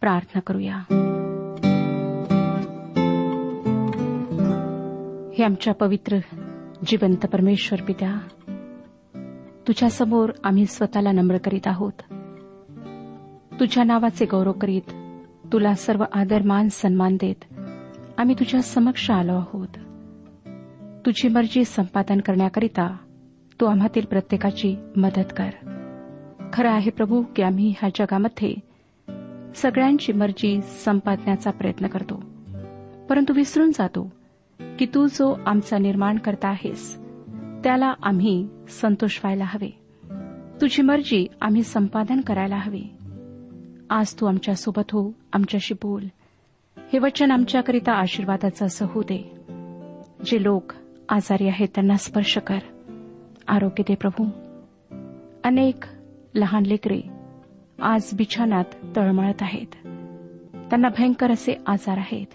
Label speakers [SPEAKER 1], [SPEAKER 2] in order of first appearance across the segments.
[SPEAKER 1] प्रार्थना करूया. हे आमच्या पवित्र जिवंत परमेश्वर पित्या तुझ्यासमोर आम्ही स्वतःला नम्र करीत आहोत. तुझ्या नावाचे गौरव करीत तुला सर्व आदर मान सन्मान देत
[SPEAKER 2] आम्ही तुझ्या समक्ष आलो आहोत. तुझी मर्जी संपादन करण्याकरिता तू आम्हातील प्रत्येकाची मदत कर. खरं आहे प्रभू की आम्ही ह्या जगामध्ये सगळ्यांची मर्जी संपादण्याचा प्रयत्न करतो. परंतु विसरून जातो की तू जो आमचा निर्माण करता आहेस त्याला आम्ही संतोष व्हायला हवे. तुझी मर्जी आम्ही संपादन करायला हवी. आज तू आमच्यासोबत हो आमच्याशी बोल. हे वचन आमच्याकरिता आशीर्वादाचं असं होऊ दे. जे लोक आजारी आहेत त्यांना स्पर्श कर. आरोग्य दे प्रभू. अनेक लहान लेकरे आज बिछानात तळमळत आहेत. त्यांना भयंकर असे आजार आहेत.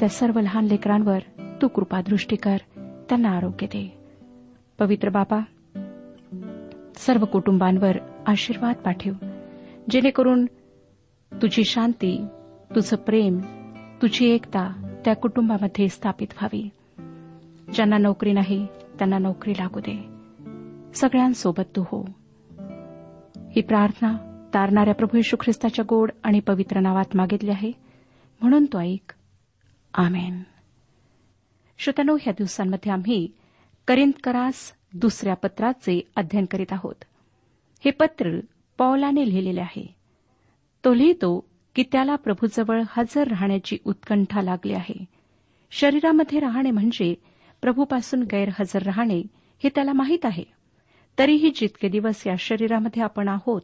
[SPEAKER 2] त्या सर्व लहान लेकरांवर तू कृपादृष्टी कर त्यांना आरोग्य दे. पवित्र बाबा सर्व कुटुंबांवर आशीर्वाद पाठव. जेणेकरून तुझी शांती तुझं प्रेम तुझी एकता त्या कुटुंबामध्ये स्थापित व्हावी. ज्यांना नोकरी नाही त्यांना नोकरी लागू दे. सगळ्यांसोबत तू हो. ही प्रार्थना तारणाऱ्या प्रभू यशू ख्रिस्ताच्या गोड आणि पवित्र नावात मागितली आहे. म्हणून तो ऐक. आमेन. श्रोत्यानो ह्या दिवसांमध्ये आम्ही करिंदकरास दुसऱ्या पत्राचे अध्ययन करीत आहोत. हे पत्र पौलाने लिहिलेले आहे. तो लिहितो की त्याला प्रभूजवळ हजर राहण्याची उत्कंठा लागली आहे. शरीरामध्ये राहणे म्हणजे प्रभूपासून गैरहजर राहणे हे त्याला माहीत आहे. तरीही जितके दिवस या शरीरामध्ये आपण आहोत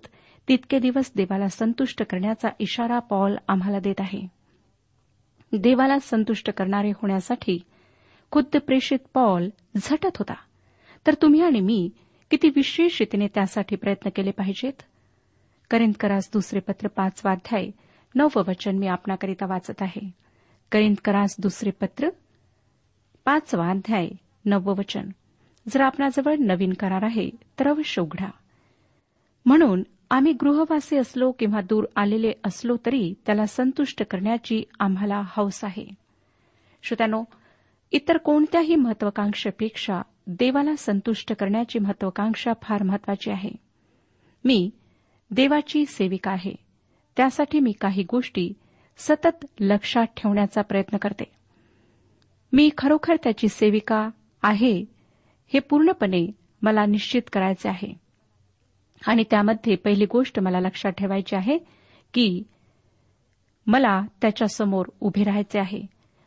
[SPEAKER 2] तितके दिवस देवाला संतुष्ट करण्याचा इशारा पॉल आम्हाला देत आहे. देवाला संतुष्ट करणारे होण्यासाठी खुद्द प्रेषित पॉल झटत होता. तर तुम्ही आणि मी किती विशेष रीतीने त्यासाठी प्रयत्न केले पाहिजेत? करिंदकरास दुसरे पत्र पाच वाध्याय नववं वचन मी आपणाकरिता वाचत आहे. करिंदकरास दुसरे पत्र पाचवा अध्याय नववं वचन जर आपणाजवळ नवीन करार आहे तर अवश्य उघडा. म्हणून आम्ही गृहवासी असलो किंवा दूर आलेले असलो तरी त्याला संतुष्ट करण्याची आम्हाला हौस आहे. श्रोत्यानो इतर कोणत्याही महत्वाकांक्षेपेक्षा देवाला संतुष्ट करण्याची महत्वाकांक्षा फार महत्वाची आहे. मी देवाची सेविका आहे. त्यासाठी मी काही गोष्टी सतत लक्षात ठेवण्याचा प्रयत्न करते. मी खरोखर त्याची सेविका आहे हे पूर्णपणे मला निश्चित करायचे आहे. आणि त्यामध्ये पहिली गोष्ट मला लक्षात ठेवायची आहे की मला त्याच्यासमोर उभे राहायचे आहे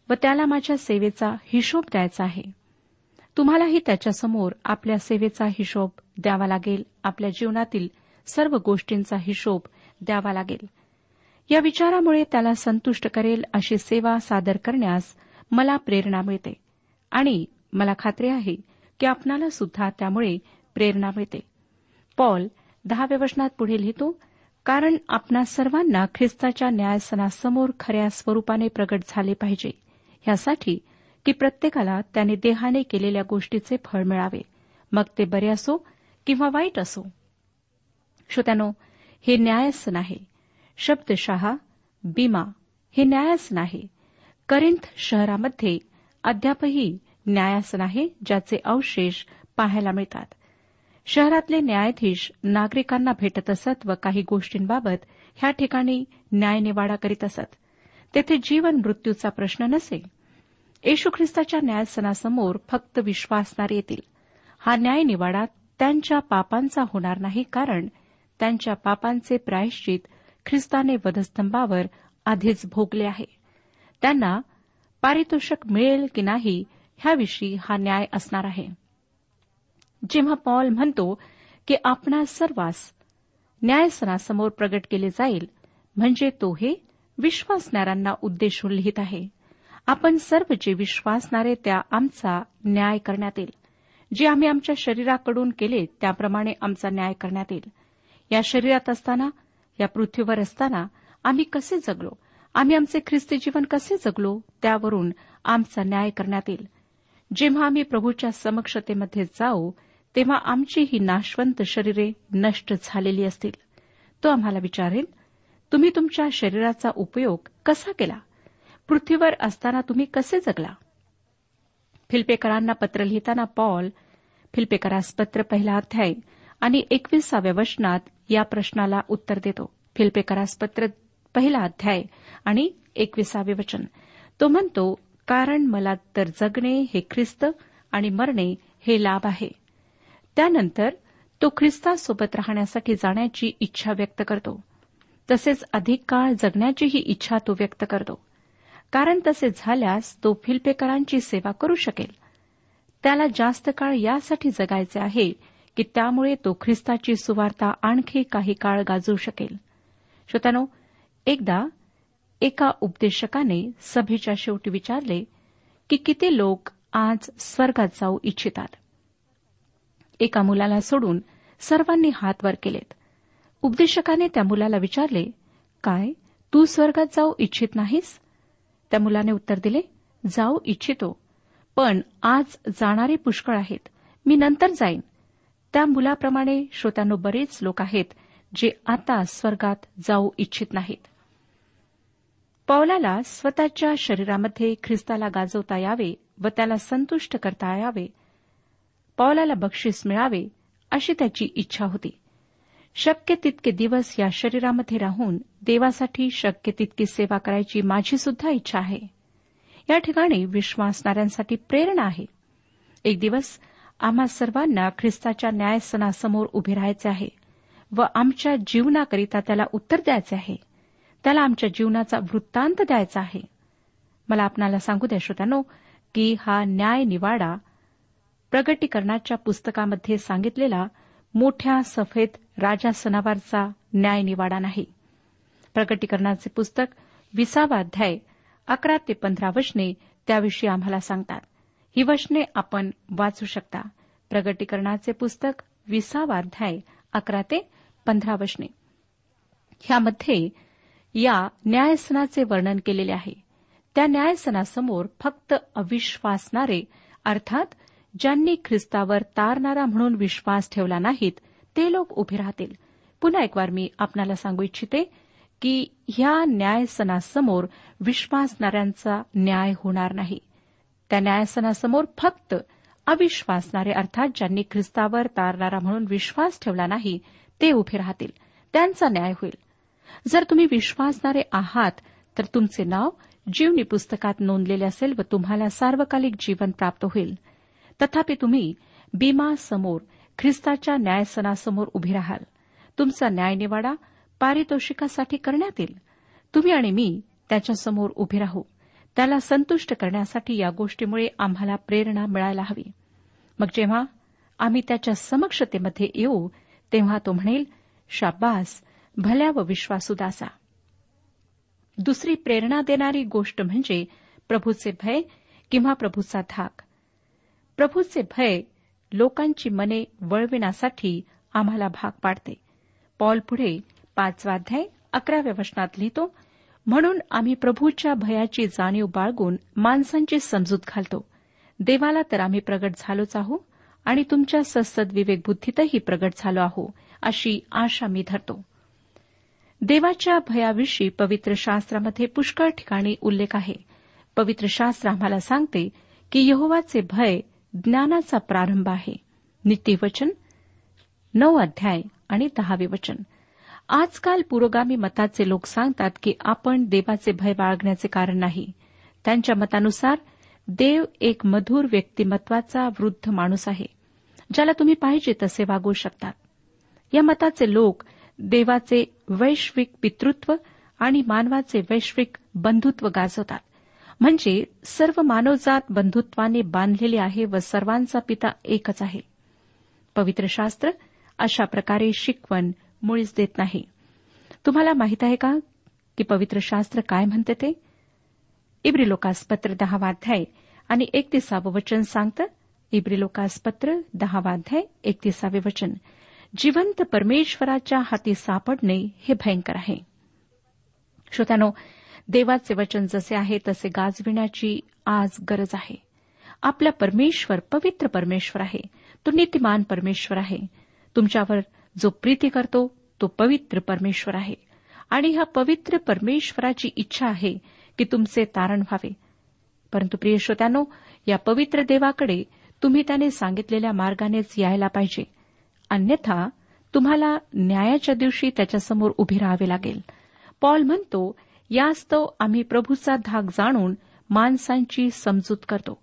[SPEAKER 2] व त्याला माझ्या सेवेचा हिशोब द्यायचा आहे. तुम्हालाही त्याच्यासमोर आपल्या सेवेचा हिशोब द्यावा लागेल. आपल्या जीवनातील सर्व गोष्टींचा हिशोब द्यावा लागेल. या विचारामुळे त्याला संतुष्ट करेल अशी सेवा सादर करण्यास मला प्रेरणा मिळते. आणि मला खात्री आहे की आपणाला सुद्धा त्यामुळे प्रेरणा मिळते. पॉल दहा व्यवचनात पुढे लिहितो कारण आपणा सर्वांना ख्रिस्ताच्या न्यायसनासमोर खऱ्या स्वरूपाने प्रगट झाले पाहिजे. यासाठी की प्रत्येकाला त्याने देहाने केलेल्या गोष्टीचे फळ मिळावे. मग ते बरे असो किंवा वाईट असो. श्रोत्यानो हे न्यायसन आहे. शब्दशहा बीमा हे न्यायासन आहे. करिंथ शहरामध्ये अद्यापही न्यायासन आहे ज्याचे अवशेष पाहायला मिळतात. शहरातले न्यायाधीश नागरिकांना भेटत असत व काही गोष्टींबाबत ह्या ठिकाणी न्यायनिवाडा करीत असत. तेथे जीवन मृत्यूचा प्रश्न नसे येशू ख्रिस्ताच्या न्यायसनासमोर फक्त विश्वासणारे येतील. हा न्यायनिवाडा त्यांच्या पापांचा होणार नाही कारण त्यांच्या पापांचे प्रायश्चित ख्रिस्ताने वधस्तंभावर आधीच भोगले आहे. त्यांना पारितोषिक मिळेल की नाही ह्याविषयी हा न्याय असणार आहे. जेव्हा पॉल म्हणतो की आपणा सर्वांस न्यायसनासमोर प्रगट केले जाईल म्हणजे तो हे विश्वासणाऱ्यांना उद्देशून लिहित आहे. आपण सर्व जे विश्वासणारे त्या आमचा न्याय करण्यात येईल. जे आम्ही आमच्या शरीराकडून केले त्याप्रमाणे आमचा न्याय करण्यात येईल. या शरीरात असताना या पृथ्वीवर असताना आम्ही कसे जगलो? आम्ही आमचे ख्रिस्ती जीवन कसे जगलो? त्यावरून आमचा न्याय करण्यात येईल. जेव्हा आम्ही प्रभूच्या समक्षतेमध्ये जाऊ तेव्हा आमची ही नाशवंत शरीरे नष्ट झालेली असतील. तो आम्हाला विचारेल तुम्ही तुमच्या शरीराचा उपयोग कसा केला? पृथ्वीवर असताना तुम्ही कसे जगला? फिल्पेकरांना पत्र लिहिताना पॉल फिल्पेकरास पत्र पहिला अध्याय आणि एकविसाव्या वचनात या प्रश्नाला उत्तर देतो. फिल्पेकरास पत्र पहिला अध्याय आणि एकविसावे वचन. तो म्हणतो कारण मला तर जगणे हे ख्रिस्त आणि मरणे हे लाभ आहे. त्यानंतर तो ख्रिस्तासोबत राहण्यासाठी जाण्याची इच्छा व्यक्त करतो. तसेच अधिक काळ जगण्याचीही इच्छा तो व्यक्त करतो. कारण तसे झाल्यास तो फिल्पेकरांची सेवा करू शकेल. त्याला जास्त काळ यासाठी जगायचे आहे की त्यामुळे तो ख्रिस्ताची सुवार्ता आणखी काही काळ गाजू शकेल. श्रोत्यानो एकदा एका उपदेशकाने सभेच्या शेवटी विचारले की किती लोक आज स्वर्गात जाऊ इच्छितात? एका मुलाला सोडून सर्वांनी हात वर केलेत. उपदेशकाने त्या मुलाला विचारले काय तू स्वर्गात जाऊ इच्छित नाहीस? त्या मुलाने उत्तर दिले जाऊ इच्छितो पण आज जाणारे पुष्कळ आहेत मी नंतर जाईन. त्या मुलाप्रमाणे श्रोत्यानो बरेच लोक आहेत जे आता स्वर्गात जाऊ इच्छित नाहीत. पौलाला स्वतःच्या शरीरामध्ये ख्रिस्ताला गाजवता यावे व त्याला संतुष्ट करता यावे पौलाला बक्षीस मिळावे अशी त्याची इच्छा होती. शक्य तितके दिवस या शरीरामध्ये राहून देवासाठी शक्य तितकी सेवा करायची माझी सुद्धा इच्छा आहे. या ठिकाणी विश्वासणाऱ्यांसाठी प्रेरणा आहे. एक दिवस आम्हा सर्वांना ख्रिस्ताच्या न्यायसनासमोर उभे राहायचे आहे व आमच्या जीवनाकरिता त्याला उत्तर द्यायचे आहे. त्याला आमच्या जीवनाचा वृत्तांत द्यायचा आहे. मला आपणाला सांगू द्या श्रोत्यानो की हा न्याय निवाडा प्रगटीकरणाच्या पुस्तकामध्ये सांगितलेला मोठ्या सफेद राजासनावरचा न्यायनिवाडा नाही. प्रगटीकरणाचे पुस्तक विसावा अध्याय अकरा ते पंधरा वचने त्याविषयी आम्हाला सांगतात. ही वचने आपण वाचू शकता. प्रगटीकरणाचे पुस्तक विसावा अध्याय अकरा ते पंधरा वचने. ह्यामध्ये या न्यायसनाचे वर्णन केलेले आहे. त्या न्यायसनासमोर फक्त अविश्वासणारे अर्थात ज्यांनी ख्रिस्तावर तारणारा म्हणून विश्वास ठेवला नाहीत ते लोक उभे राहतील. पुन्हा एक वार मी आपणाला सांगू इच्छिते की ह्या न्यायसनासमोर विश्वासणाऱ्यांचा न्याय होणार नाही. त्या न्यायसनासमोर फक्त अविश्वासणारे अर्थात ज्यांनी ख्रिस्तावर तारणारा म्हणून विश्वास ठेवला नाही ते उभे राहतील. त्यांचा न्याय होईल. जर तुम्ही विश्वासणारे आहात तर तुमचे नाव जीवनी पुस्तकात नोंदलेले असेल व तुम्हाला सार्वकालिक जीवन प्राप्त होईल. तथापि तुम्ही समोर ख्रिस्ताच्या न्यायसनासमोर उभे राहाल. तुमचा न्यायनिवाडा पारितोषिकासाठी करण्यात येईल. तुम्ही आणि मी त्याच्यासमोर उभे राहू. त्याला संतुष्ट करण्यासाठी या गोष्टीमुळे आम्हाला प्रेरणा मिळायला हवी. मग जेव्हा आम्ही त्याच्या समक्षतेमध्ये येऊ तेव्हा तो म्हणेल शाब्बास भल्या व विश्वासुदासा. दुसरी प्रेरणा देणारी गोष्ट म्हणजे प्रभूचे भय किंवा प्रभूचा धाक. प्रभूचे भय लोकांची मने वळविण्यासाठी आम्हाला भाग पाडते. पॉल पुढे पाचवाध्याय अकराव्या वचनात लिहितो म्हणून आम्ही प्रभूच्या भयाची जाणीव बाळगून माणसांची समजूत घालतो. देवाला तर आम्ही प्रगट झालोच आहो आणि तुमच्या सस्तद विवेकबुद्धीतही प्रगट झालो आहो अशी आशा मी धरतो. देवाच्या भयाविषयी पवित्र शास्त्रामध्ये पुष्कळ ठिकाणी उल्लेख आहे. पवित्र शास्त्र आम्हाला सांगते की यहोवाचे भय ज्ञानाचा प्रारंभ आहे. नित्यवचन नऊ अध्याय आणि दहावे वचन. आजकाल पुरोगामी मताचे लोक सांगतात की आपण देवाचे भय बाळगण्याचे कारण नाही. त्यांच्या मतानुसार देव एक मधुर व्यक्तिमत्वाचा वृद्ध माणूस आहे ज्याला तुम्ही पाहिजे तसे वागू शकतात या मताचे लोक देवाचे वैश्विक पितृत्व आणि मानवाचे वैश्विक बंधुत्व गाजवतात. म्हणजे सर्व मानवजात बंधुत्वाने बांधलेली आहे व सर्वांचा पिता एकच आहे. पवित्र शास्त्र अशा प्रकारे शिकवण मुळीच देत नाही. तुम्हाला माहीत आहे का की पवित्र शास्त्र काय म्हणते ते? इब्री लोकासपत्र दहावाध्याय आणि एकतीसावं वचन सांगतं इब्री लोकासपत्र दहावाध्याय एकतीसावे वचन जिवंत परमेश्वराच्या हाती सापडणे हे भयंकर आहे. श्रोत्यानो देवाचे वचन जसे आहे तसे गाजविण्याची आज गरज आहे. आपला परमेश्वर पवित्र परमेश्वर आहे. तो नीतिमान परमेश्वर आहे. तुमच्यावर जो प्रीती करतो तो पवित्र परमेश्वर आहे. आणि ह्या पवित्र परमेश्वराची इच्छा आहे की तुमचे तारण व्हावे. परंतु प्रिय श्रोत्यानो या पवित्र देवाकडे तुम्ही त्याने सांगितलेल्या मार्गानेच यायला पाहिजे. अन्यथा तुम्हाला न्यायाच्या दिवशी त्याच्यासमोर उभे राहावे लागेल. पॉल म्हणतो यास्तव आम्ही प्रभूचा धाक जाणून माणसांची समजूत करतो.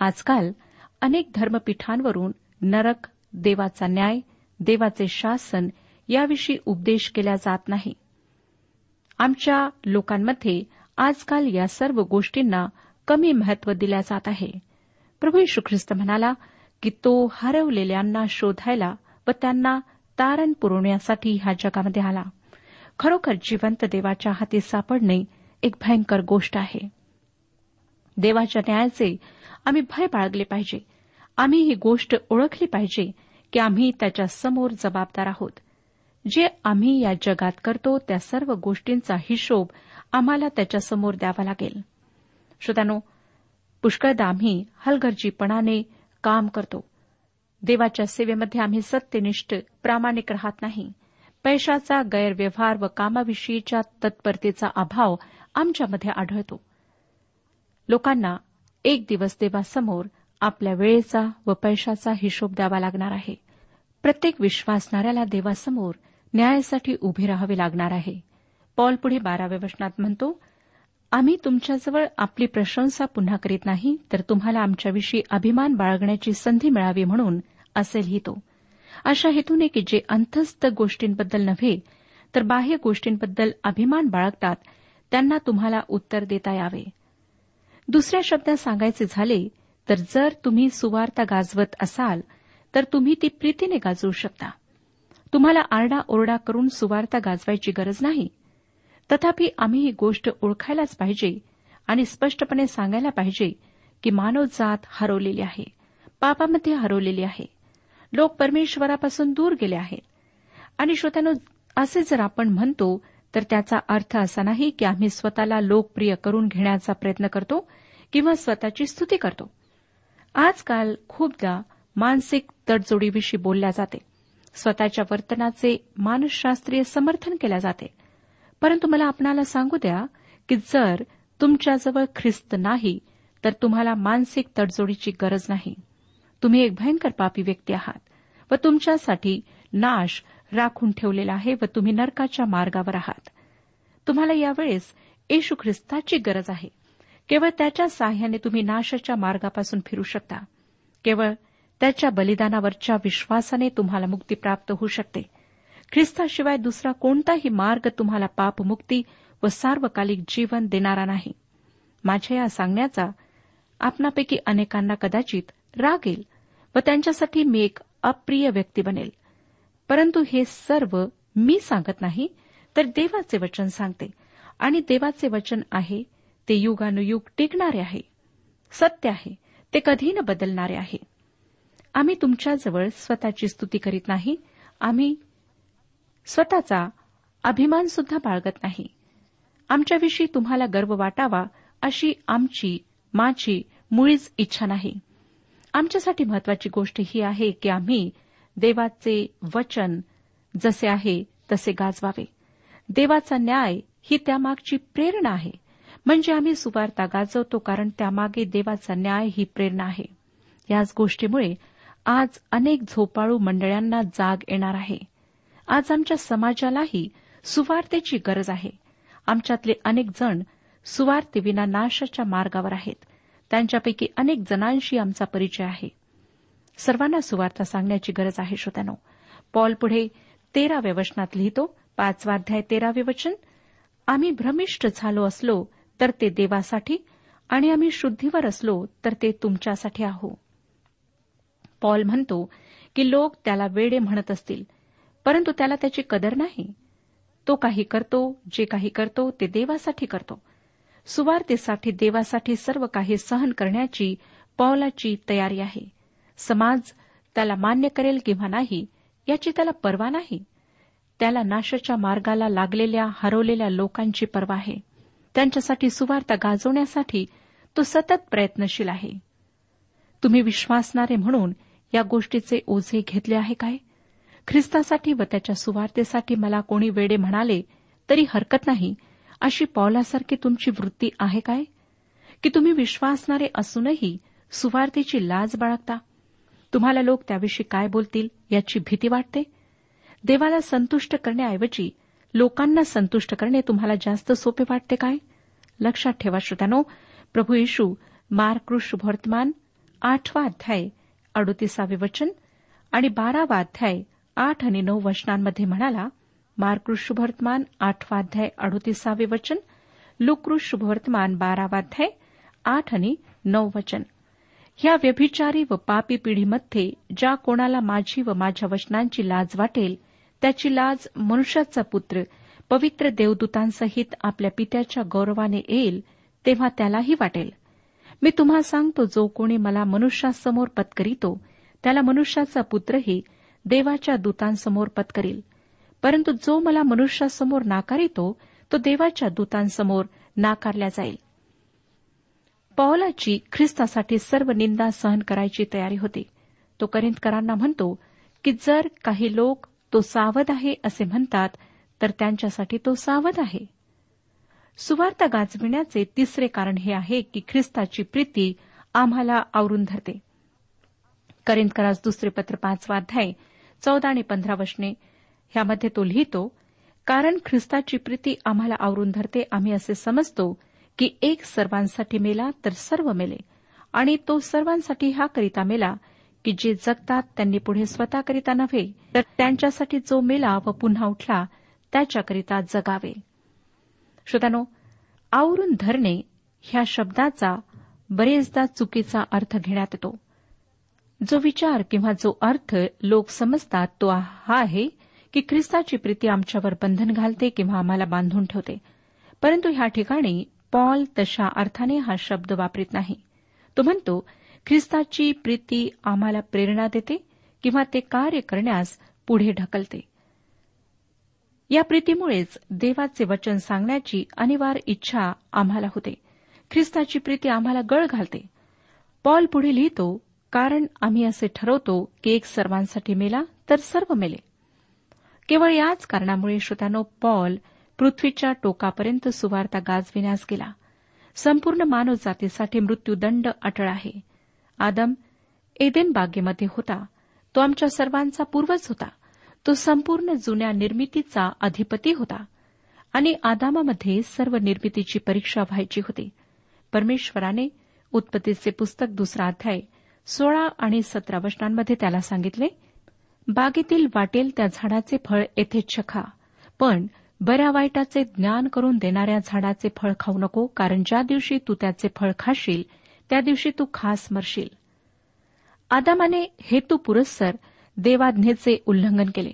[SPEAKER 2] आजकाल अनेक धर्मपीठांवरून नरक देवाचा न्याय देवाचे शासन याविषयी उपदेश केला जात नाही. आमच्या लोकांमध्ये आजकाल या सर्व गोष्टींना कमी महत्त्व दिल्या जात आहे. प्रभू यशू ख्रिस्त म्हणाला की तो हरवलेल्यांना शोधायला व त्यांना तारण पुरवण्यासाठी ह्या जगामध्ये आला. खरोखर जिवंत देवाच्या हाती सापडणे एक भयंकर गोष्ट आहे. देवाच्या न्यायाचे आम्ही भय बाळगले पाहिजे. आम्ही ही गोष्ट ओळखली पाहिजे की आम्ही त्याच्यासमोर जबाबदार आहोत. जे आम्ही या जगात करतो त्या सर्व गोष्टींचा हिशोब आम्हाला त्याच्यासमोर द्यावा लागेल. श्रोत्यानो पुष्कळदा आम्ही हलगर्जीपणाने काम करतो. देवाच्या सेवेमध्ये आम्ही सत्यनिष्ठ प्रामाणिक राहत नाही. पैशाचा गैरव्यवहार व कामाविषयीच्या तत्परतेचा अभाव आमच्यामध्ये आढळतो. लोकांना एक दिवस देवासमोर आपल्या वेळेचा व पैशाचा हिशोब द्यावा लागणार आहे. प्रत्येक विश्वासणाऱ्याला देवासमोर न्यायासाठी उभे राहावे लागणार आहे. पॉल पुढे बाराव्या वचनात म्हणतो आम्ही तुमच्याजवळ आपली प्रशंसा पुन्हा करीत नाही तर तुम्हाला आमच्याविषयी अभिमान बाळगण्याची संधी मिळावी म्हणून असे लिहितो. अशा हेतूने की जे अंतस्थ गोष्टींबद्दल नव्हे तर बाह्य गोष्टींबद्दल अभिमान बाळगतात त्यांना तुम्हाला उत्तर देता यावे. दुसऱ्या शब्दात सांगायचे झाले तर जर तुम्ही सुवार्ता गाजवत असाल तर तुम्ही ती प्रीतीने गाजवू शकता. तुम्हाला आरडा ओरडा करून सुवार्ता गाजवायची गरज नाही. तथापि आम्ही ही गोष्ट ओळखायलाच पाहिजे आणि स्पष्टपणे सांगायला पाहिजे की मानवजात हरवलेली आहे पापामध्ये हरवलेली आहे. लोक परमेश्वरापासून दूर गेले आहेत. आणि श्रोत्यानो असे जर आपण म्हणतो तर त्याचा अर्थ असा नाही की आम्ही स्वतःला लोकप्रिय करून घेण्याचा प्रयत्न करतो किंवा स्वतःची स्तुती करतो. आजकाल खूपदा मानसिक तडजोडीविषयी बोलल्या जाते. स्वतःच्या वर्तनाचे मानसशास्त्रीय समर्थन केल्या जाते. परंतु मला आपणाला सांगू द्या की जर तुमच्याजवळ ख्रिस्त नाही तर तुम्हाला मानसिक तडजोडीची गरज नाही. तुम्ही एक भयंकर पापी व्यक्ती आहात व तुमच्यासाठी नाश राखून ठेवलेला आहे व तुम्ही नरकाच्या मार्गावर आहात. तुम्हाला यावेळेस येशू ख्रिस्ताची गरज आहे. केवळ त्याच्या साह्याने तुम्ही नाशाच्या मार्गापासून फिरू शकता. केवळ त्याच्या बलिदानावरच्या विश्वासाने तुम्हाला मुक्ती प्राप्त होऊ शकते. ख्रिस्ताशिवाय दुसरा कोणताही मार्ग तुम्हाला पापमुक्ती व सार्वकालिक जीवन देणारा नाही. माझ्या या सांगण्याचा आपणापैकी अनेकांना कदाचित राग येईल. व त्यांच्यासाठी मी एक अप्रिय व्यक्ती बनेल. परंतु हे सर्व मी सांगत नाही तर देवाचे वचन सांगते. आणि देवाचे वचन आहे ते युगानुयुग टिकणारे आहे. सत्य आहे ते कधी न बदलणारे आहे. आम्ही तुमच्याजवळ स्वतःची स्तुती करीत नाही आम्ही स्वतःचा अभिमान सुद्धा बाळगत नाही. आमच्याविषयी तुम्हाला गर्व वाटावा अशी आमची माझी मुळीच इच्छा नाही. आमच्यासाठी महत्वाची गोष्ट ही आहे की आम्ही देवाचे वचन जसे आहे तसे गाजवावे. देवाचा न्याय ही त्यामागची प्रेरणा आहे. म्हणजे आम्ही सुवार्ता गाजवतो कारण त्यामागे देवाचा न्याय ही प्रेरणा आहे. याच गोष्टीमुळे आज अनेक झोपाळू मंडळांना जाग येणार आहे. आज आमच्या समाजालाही सुवार्तेची गरज आहे. आमच्यातले अनेक जण सुवार्तेविना नाशाच्या मार्गावर आहेत. त्यांच्यापैकी अनेक जणांशी आमचा परिचय आहे. सर्वांना सुवार्ता सांगण्याची गरज आहे श्रोत्यानो. पॉल पुढे तेराव्या वचनात लिहितो पाचवाध्याय तेरावे वचन आम्ही भ्रमिष्ट झालो असलो तर ते देवासाठी आणि आम्ही शुद्धीवर असलो तर ते तुमच्यासाठी आहो. पॉल म्हणतो की लोक त्याला वेडे म्हणत असतील परंतु त्याला त्याची कदर नाही. तो काही करतो जे काही करतो ते देवासाठी करतो. सुवार्तेसाठी देवासाठी सर्व काही सहन करण्याची पौलाची तयारी आहे. समाज त्याला मान्य करेल किंवा नाही याची त्याला पर्वा नाही. त्याला नाशाच्या मार्गाला लागलेल्या हरवलेल्या लोकांची पर्वा आहे. त्यांच्यासाठी सुवार्ता गाजवण्यासाठी तो सतत प्रयत्नशील आहे. तुम्ही विश्वासणारे म्हणून या गोष्टीचे ओझे घेतले आहे काय? ख्रिस्तासाठी व त्याच्या सुवार्तेसाठी मला कोणी वेडे म्हणाले तरी हरकत नाही. अशी पौलासारखी तुमची वृत्ती आहे काय? की तुम्ही विश्वासणारे असूनही सुवार्थेची लाज बाळगता? तुम्हाला लोक त्याविषयी काय बोलतील याची भीती वाटते? देवाला संतुष्ट करण्याऐवजी लोकांना संतुष्ट करणे तुम्हाला जास्त सोपे वाटते काय? लक्षात ठेवा श्रोत्यानो प्रभू येशू मार्कृष वर्तमान आठवा अध्याय अडोतीसावे वचन आणि बारावा अध्याय आठ आणि नऊ वचनांमध्ये म्हणाला मार्कृष शुभवर्तमान आठवा अध्याय अडोतीसावे वचन लुकृष शुभवर्तमान बारावा अध्याय आठ आणि नऊ वचन. ह्या व्यभिचारी व पापी पिढीमध्ये ज्या कोणाला माझी व माझ्या वचनांची लाज वाटेल त्याची लाज मनुष्याचा पुत्र पवित्र देवदूतांसहित आपल्या पित्याच्या गौरवाने येईल तेव्हा त्यालाही वाटेल. मी तुम्हा सांगतो जो कोणी मला मनुष्यासमोर पत्करितो त्याला मनुष्याचा पुत्रही देवाच्या दूतांसमोर पत्करील. परंतु जो मला मनुष्यासमोर नाकारितो तो देवाच्या दूतांसमोर नाकारला जाईल. पौलाची ख्रिस्तासाठी सर्व निंदा सहन करायची तयारी होती. तो करिंदकरांना म्हणतो की जर काही लोक तो सावध आहे असे म्हणतात तर त्यांच्यासाठी तो सावध आहे. सुवार्ता गाजविण्याचे तिसरे कारण हे आहे की ख्रिस्ताची प्रीती आम्हाला आवरून धरते. करिंदकरास दुसरे पत्र पाचवा अध्याय चौदा आणि पंधरा वशने ह्यामध्ये तो लिहितो कारण ख्रिस्ताची प्रीती आम्हाला आवरून धरते आम्ही असे समजतो की एक सर्वांसाठी मेला तर सर्व मेले. आणि तो सर्वांसाठी हा करिता मेला की जे जगतात त्यांनी पुढे स्वतःकरिता नव्हे तर त्यांच्यासाठी जो मेला व पुन्हा उठला त्याच्याकरिता जगावे. श्रोतानो आवरून धरणे ह्या शब्दाचा बरेचदा चुकीचा अर्थ घेण्यात येतो. जो विचार किंवा जो अर्थ लोक समजतात तो हा आहे की ख्रिस्ताची प्रीती आमच्यावर बंधन घालते किंवा आम्हाला बांधून ठेवते. परंतु ह्या ठिकाणी पॉल तशा अर्थाने हा शब्द वापरित नाही. तो म्हणतो ख्रिस्ताची प्रीती आम्हाला प्रेरणा देते किंवा ते कार्य करण्यास पुढे ढकलते. या प्रीतीमुळेच देवाचे वचन सांगण्याची अनिवार्य इच्छा आम्हाला होते. ख्रिस्ताची प्रीती आम्हाला गळ घालते. पॉल पुढे लिहितो कारण आम्ही असे ठरवतो की एक सर्वांसाठी मेला तर सर्व मेले. केवळ याच कारणामुळे श्रोत्यानो पॉल पृथ्वीच्या टोकापर्यंत सुवार्ता गाजविण्यास गेला. संपूर्ण मानवजातीसाठी मृत्यूदंड अटळ आहे. आदम एदेन बागेमध्ये होता. तो आमच्या सर्वांचा पूर्वज होता. तो संपूर्ण जुन्या निर्मितीचा अधिपती होता आणि आदामामध्ये सर्व निर्मितीची परीक्षा व्हायची होती. परमेश्वराने उत्पत्तीचे पुस्तक दुसरा अध्याय सोळा आणि सतरा वचनांमध्ये त्याला सांगितले बागेतील वाटेल त्या झाडाचे फळ येथे चखा पण बऱ्या वाईटाचे ज्ञान करून देणाऱ्या झाडाचे फळ खाऊ नको कारण ज्या दिवशी तू त्याचे फळ खाशील त्या दिवशी तू खास मरशील. आदामाने हेतू पुरस्सर देवाज्ञेचे उल्लंघन केले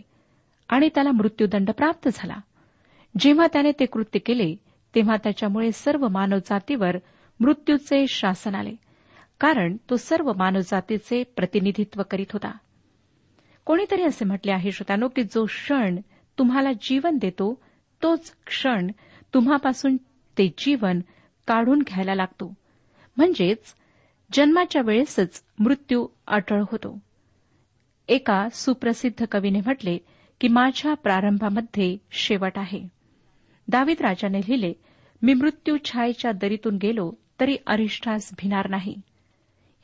[SPEAKER 2] आणि त्याला मृत्यूदंड प्राप्त झाला. जेव्हा त्याने ते कृत्य केले तेव्हा त्याच्यामुळे सर्व मानवजातीवर मृत्यूचे शासन आले कारण तो सर्व मानवजातीचे प्रतिनिधित्व करीत होता. कोणीतरी असे म्हटले आहे श्रोतानो की जो क्षण तुम्हाला जीवन देतो तोच क्षण तुम्हापासून ते जीवन काढून घ्यायला लागतो. म्हणजेच जन्माच्या वेळेसच मृत्यू अटळ होतो. एका सुप्रसिद्ध कवीने म्हटले की माझ्या प्रारंभामध्ये शेवट आहे. दावीद राजाने लिहिले मी मृत्यू छायेच्या दरीतून गेलो तरी अरिष्ठास भिणार नाही.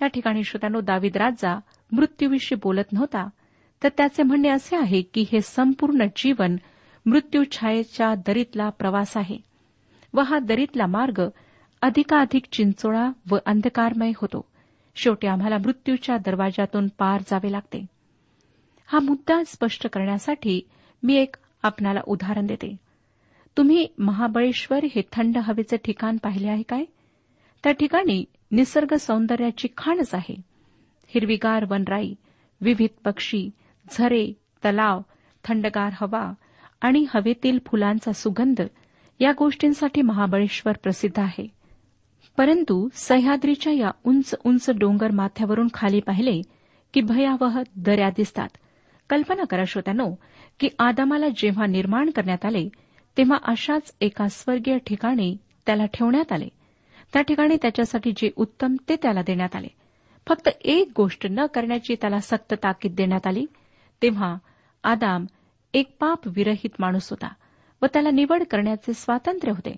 [SPEAKER 2] या ठिकाणी श्रोत्यानो दावीद राजा मृत्यूविषयी बोलत नव्हता तर त्याचे म्हणणे असे आहे की हे संपूर्ण जीवन मृत्यूछायेच्या दरीतला प्रवास आहे व हा दरीतला मार्ग अधिकाधिक चिंचोळा व अंधकारमय होतो. शेवटी आम्हाला मृत्यूच्या दरवाजातून पार जावे लागते. हा मुद्दा स्पष्ट करण्यासाठी मी एक आपणाला उदाहरण देते. तुम्ही महाबळेश्वर हे थंड हवेचे ठिकाण पाहिले आहे काय? त्या ठिकाणी निसर्ग सौंदर्याची खाणच आहे. हिरवीगार वनराई विविध पक्षी झरे तलाव थंडगार हवा आणि हवेतील फुलांचा सुगंध या गोष्टींसाठी महाबळेश्वर प्रसिद्ध आहे. परंतु सह्याद्रीच्या या उंच उंच डोंगर माथ्यावरून खाली पाहिले की भयावह दऱ्या दिसतात. कल्पना करा श्रोत्यानो की आदामाला जेव्हा निर्माण करण्यात आले तेव्हा अशाच एका स्वर्गीय ठिकाणी त्याला ठेवण्यात आले. त्या ठिकाणी त्याच्यासाठी जे उत्तम ते त्याला देण्यात आले. फक्त एक गोष्ट न करण्याची त्याला सक्त ताकीद देण्यात आली तेव्हा आदाम एक पाप विरहित माणूस होता व त्याला निवड करण्याचे स्वातंत्र्य होते.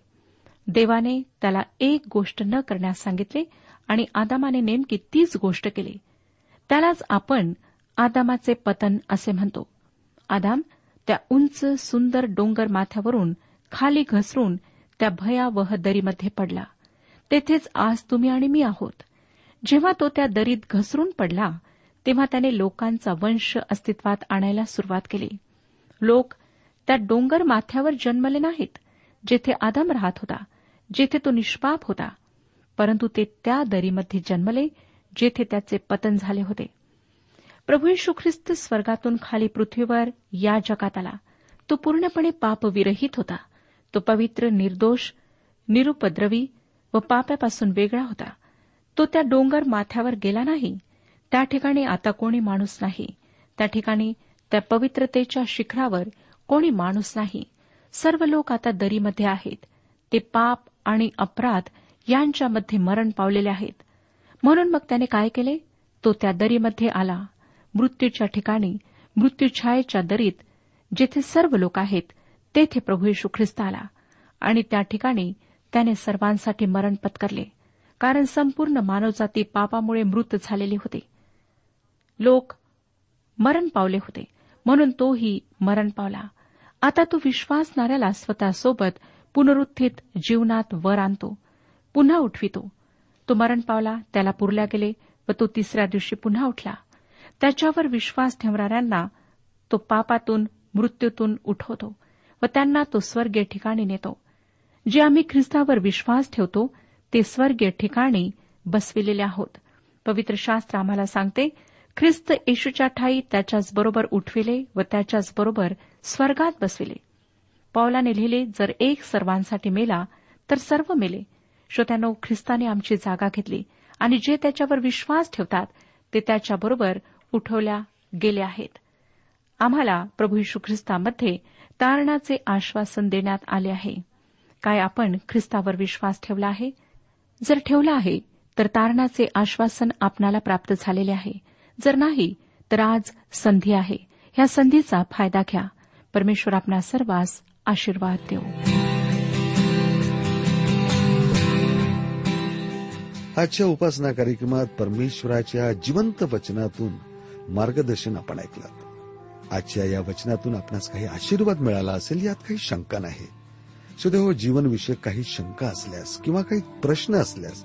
[SPEAKER 2] देवाने त्याला एक गोष्ट न करण्यास सांगितले आणि आदामाने नेमकी तीच गोष्ट केली. त्यालाच आपण आदामाचे पतन असे म्हणतो. आदाम त्या उंच सुंदर डोंगर माथ्यावरून खाली घसरून त्या भयावह दरीमध्ये पडला. तेथेच आज तुम्ही आणि मी आहोत. जेव्हा तो त्या दरीत घसरून पडला तेव्हा त्याने लोकांचा वंश अस्तित्वात आणायला सुरुवात केली. लोक त्या डोंगर माथ्यावर जन्मले नाहीत जेथे आदम राहत होता जेथे तो निष्पाप होता परंतु ते त्या दरीमध्ये जन्मले जेथे त्याचे पतन झाले होते. प्रभू यशू ख्रिस्त स्वर्गातून खाली पृथ्वीवर या जगात आला. तो पूर्णपणे पापविरहित होता. तो पवित्र निर्दोष निरुपद्रवी व पाप्यापासून वेगळा होता. तो त्या डोंगर माथ्यावर गेला नाही त्या ठिकाणी आता कोणी माणूस नाही. त्या ठिकाणी त्या पवित्रतेच्या शिखरावर कोणी माणूस नाही. सर्व लोक आता दरीमध्ये आहेत. ते पाप आणि अपराध यांच्यामध्ये मरण पावलेले आहेत. म्हणून मग त्याने काय केले? तो त्या दरीमध्ये आला. मृत्यूच्या ठिकाणी मृत्यूछायेच्या दरीत जेथे सर्व लोक आहेत तेथे प्रभू येशू ख्रिस्त आला आणि त्या ठिकाणी त्याने सर्वांसाठी मरण पत्करले. कारण संपूर्ण मानवजाती पापामुळे मृत झालेली होते. लोक मरण पावले होते. म्हणून तोही मरण पावला. आता तो विश्वासणाऱ्याला स्वतःसोबत पुनरुत्थित जीवनात वर आणतो. पुन्हा उठवितो. तो मरण पावला त्याला पुरल्या गेले व तो तिसऱ्या दिवशी पुन्हा उठला. त्याच्यावर विश्वास ठेवणाऱ्यांना तो पापातून मृत्यूतून उठवतो व त्यांना तो स्वर्गीय ठिकाणी नेतो. जे आम्ही ख्रिस्तावर विश्वास ठेवतो ते स्वर्गीय ठिकाणी बसविलेले आहोत. पवित्र शास्त्र आम्हाला सांगते ख्रिस्त येशूच्या ठाई त्याच्याचबरोबर उठविले व त्याच्याचबरोबर स्वर्गात बसविले. पौलाने लिहिले जर एक सर्वांसाठी मेला तर सर्व मेले. श्रोत्यानो ख्रिस्ताने आमची जागा घेतली आणि जे त्याच्यावर विश्वास ठेवतात ते त्याच्याबरोबर उठवल्या गेले आहेत. आम्हाला प्रभू यशू ख्रिस्तामध्ये तारणाचे आश्वासन देण्यात आले आहे. काय आपण ख्रिस्तावर विश्वास ठेवला आहे? जर ठेवला आहे तर तारणाचे आश्वासन आपणाला प्राप्त झालेले आहे. जर नाही तर आज संधी आहे. ह्या संधीचा फायदा घ्या. परमेश्वर आपणा सर्वांस आशीर्वाद देऊ.
[SPEAKER 3] आजच्या उपासना कार्यक्रमात परमेश्वराच्या जिवंत वचनातून मार्गदर्शन आपण ऐकलं. आजच्या या वचनातून आपणास काही आशीर्वाद मिळाला असेल यात काही शंका नाही. सुदैव जीवनविषयक काही शंका असल्यास किंवा काही प्रश्न असल्यास